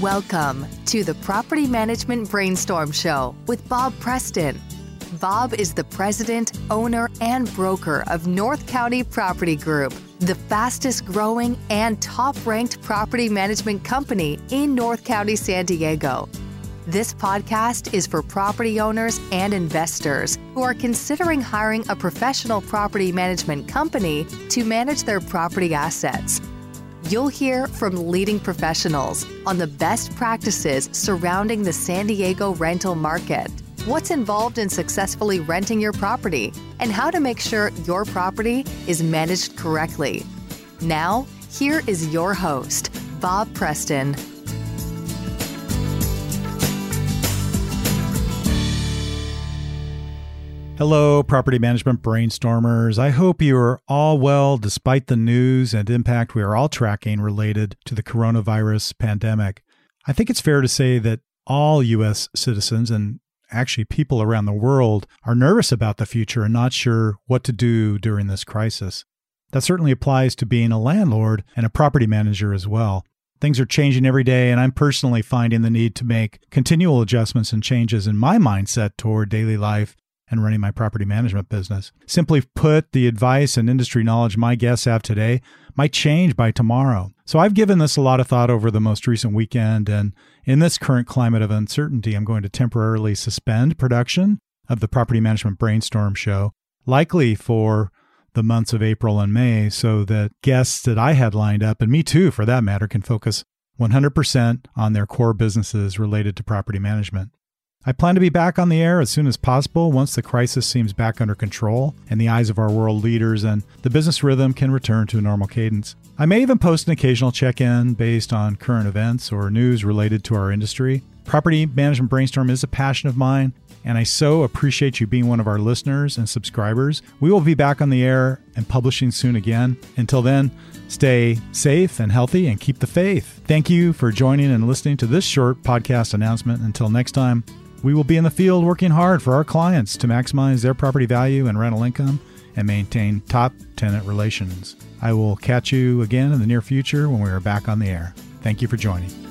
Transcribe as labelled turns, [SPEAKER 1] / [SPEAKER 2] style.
[SPEAKER 1] Welcome to the Property Management Brainstorm Show with Bob Preston. Bob is the president, owner, and broker of North County Property Group, the fastest growing and top ranked property management company in North County, San Diego. This podcast is for property owners and investors who are considering hiring a professional property management company to manage their property assets. You'll hear from leading professionals on the best practices surrounding the San Diego rental market, what's involved in successfully renting your property, and how to make sure your property is managed correctly. Now, here is your host, Bob Preston.
[SPEAKER 2] Hello, property management brainstormers. I hope you are all well despite the news and impact we are all tracking related to the coronavirus pandemic. I think it's fair to say that all U.S. citizens and actually people around the world are nervous about the future and not sure what to do during this crisis. That certainly applies to being a landlord and a property manager as well. Things are changing every day, and I'm personally finding the need to make continual adjustments and changes in my mindset toward daily life and running my property management business. Simply put, the advice and industry knowledge my guests have today might change by tomorrow. So I've given this a lot of thought over the most recent weekend, and in this current climate of uncertainty, I'm going to temporarily suspend production of the Property Management Brainstorm show, likely for the months of April and May, so that guests that I had lined up, and me too for that matter, can focus 100% on their core businesses related to property management. I plan to be back on the air as soon as possible once the crisis seems back under control in the eyes of our world leaders and the business rhythm can return to a normal cadence. I may even post an occasional check in based on current events or news related to our industry. Property Management Brainstorm is a passion of mine, and I so appreciate you being one of our listeners and subscribers. We will be back on the air and publishing soon again. Until then, stay safe and healthy and keep the faith. Thank you for joining and listening to this short podcast announcement. Until next time, we will be in the field working hard for our clients to maximize their property value and rental income and maintain top tenant relations. I will catch you again in the near future when we are back on the air. Thank you for joining.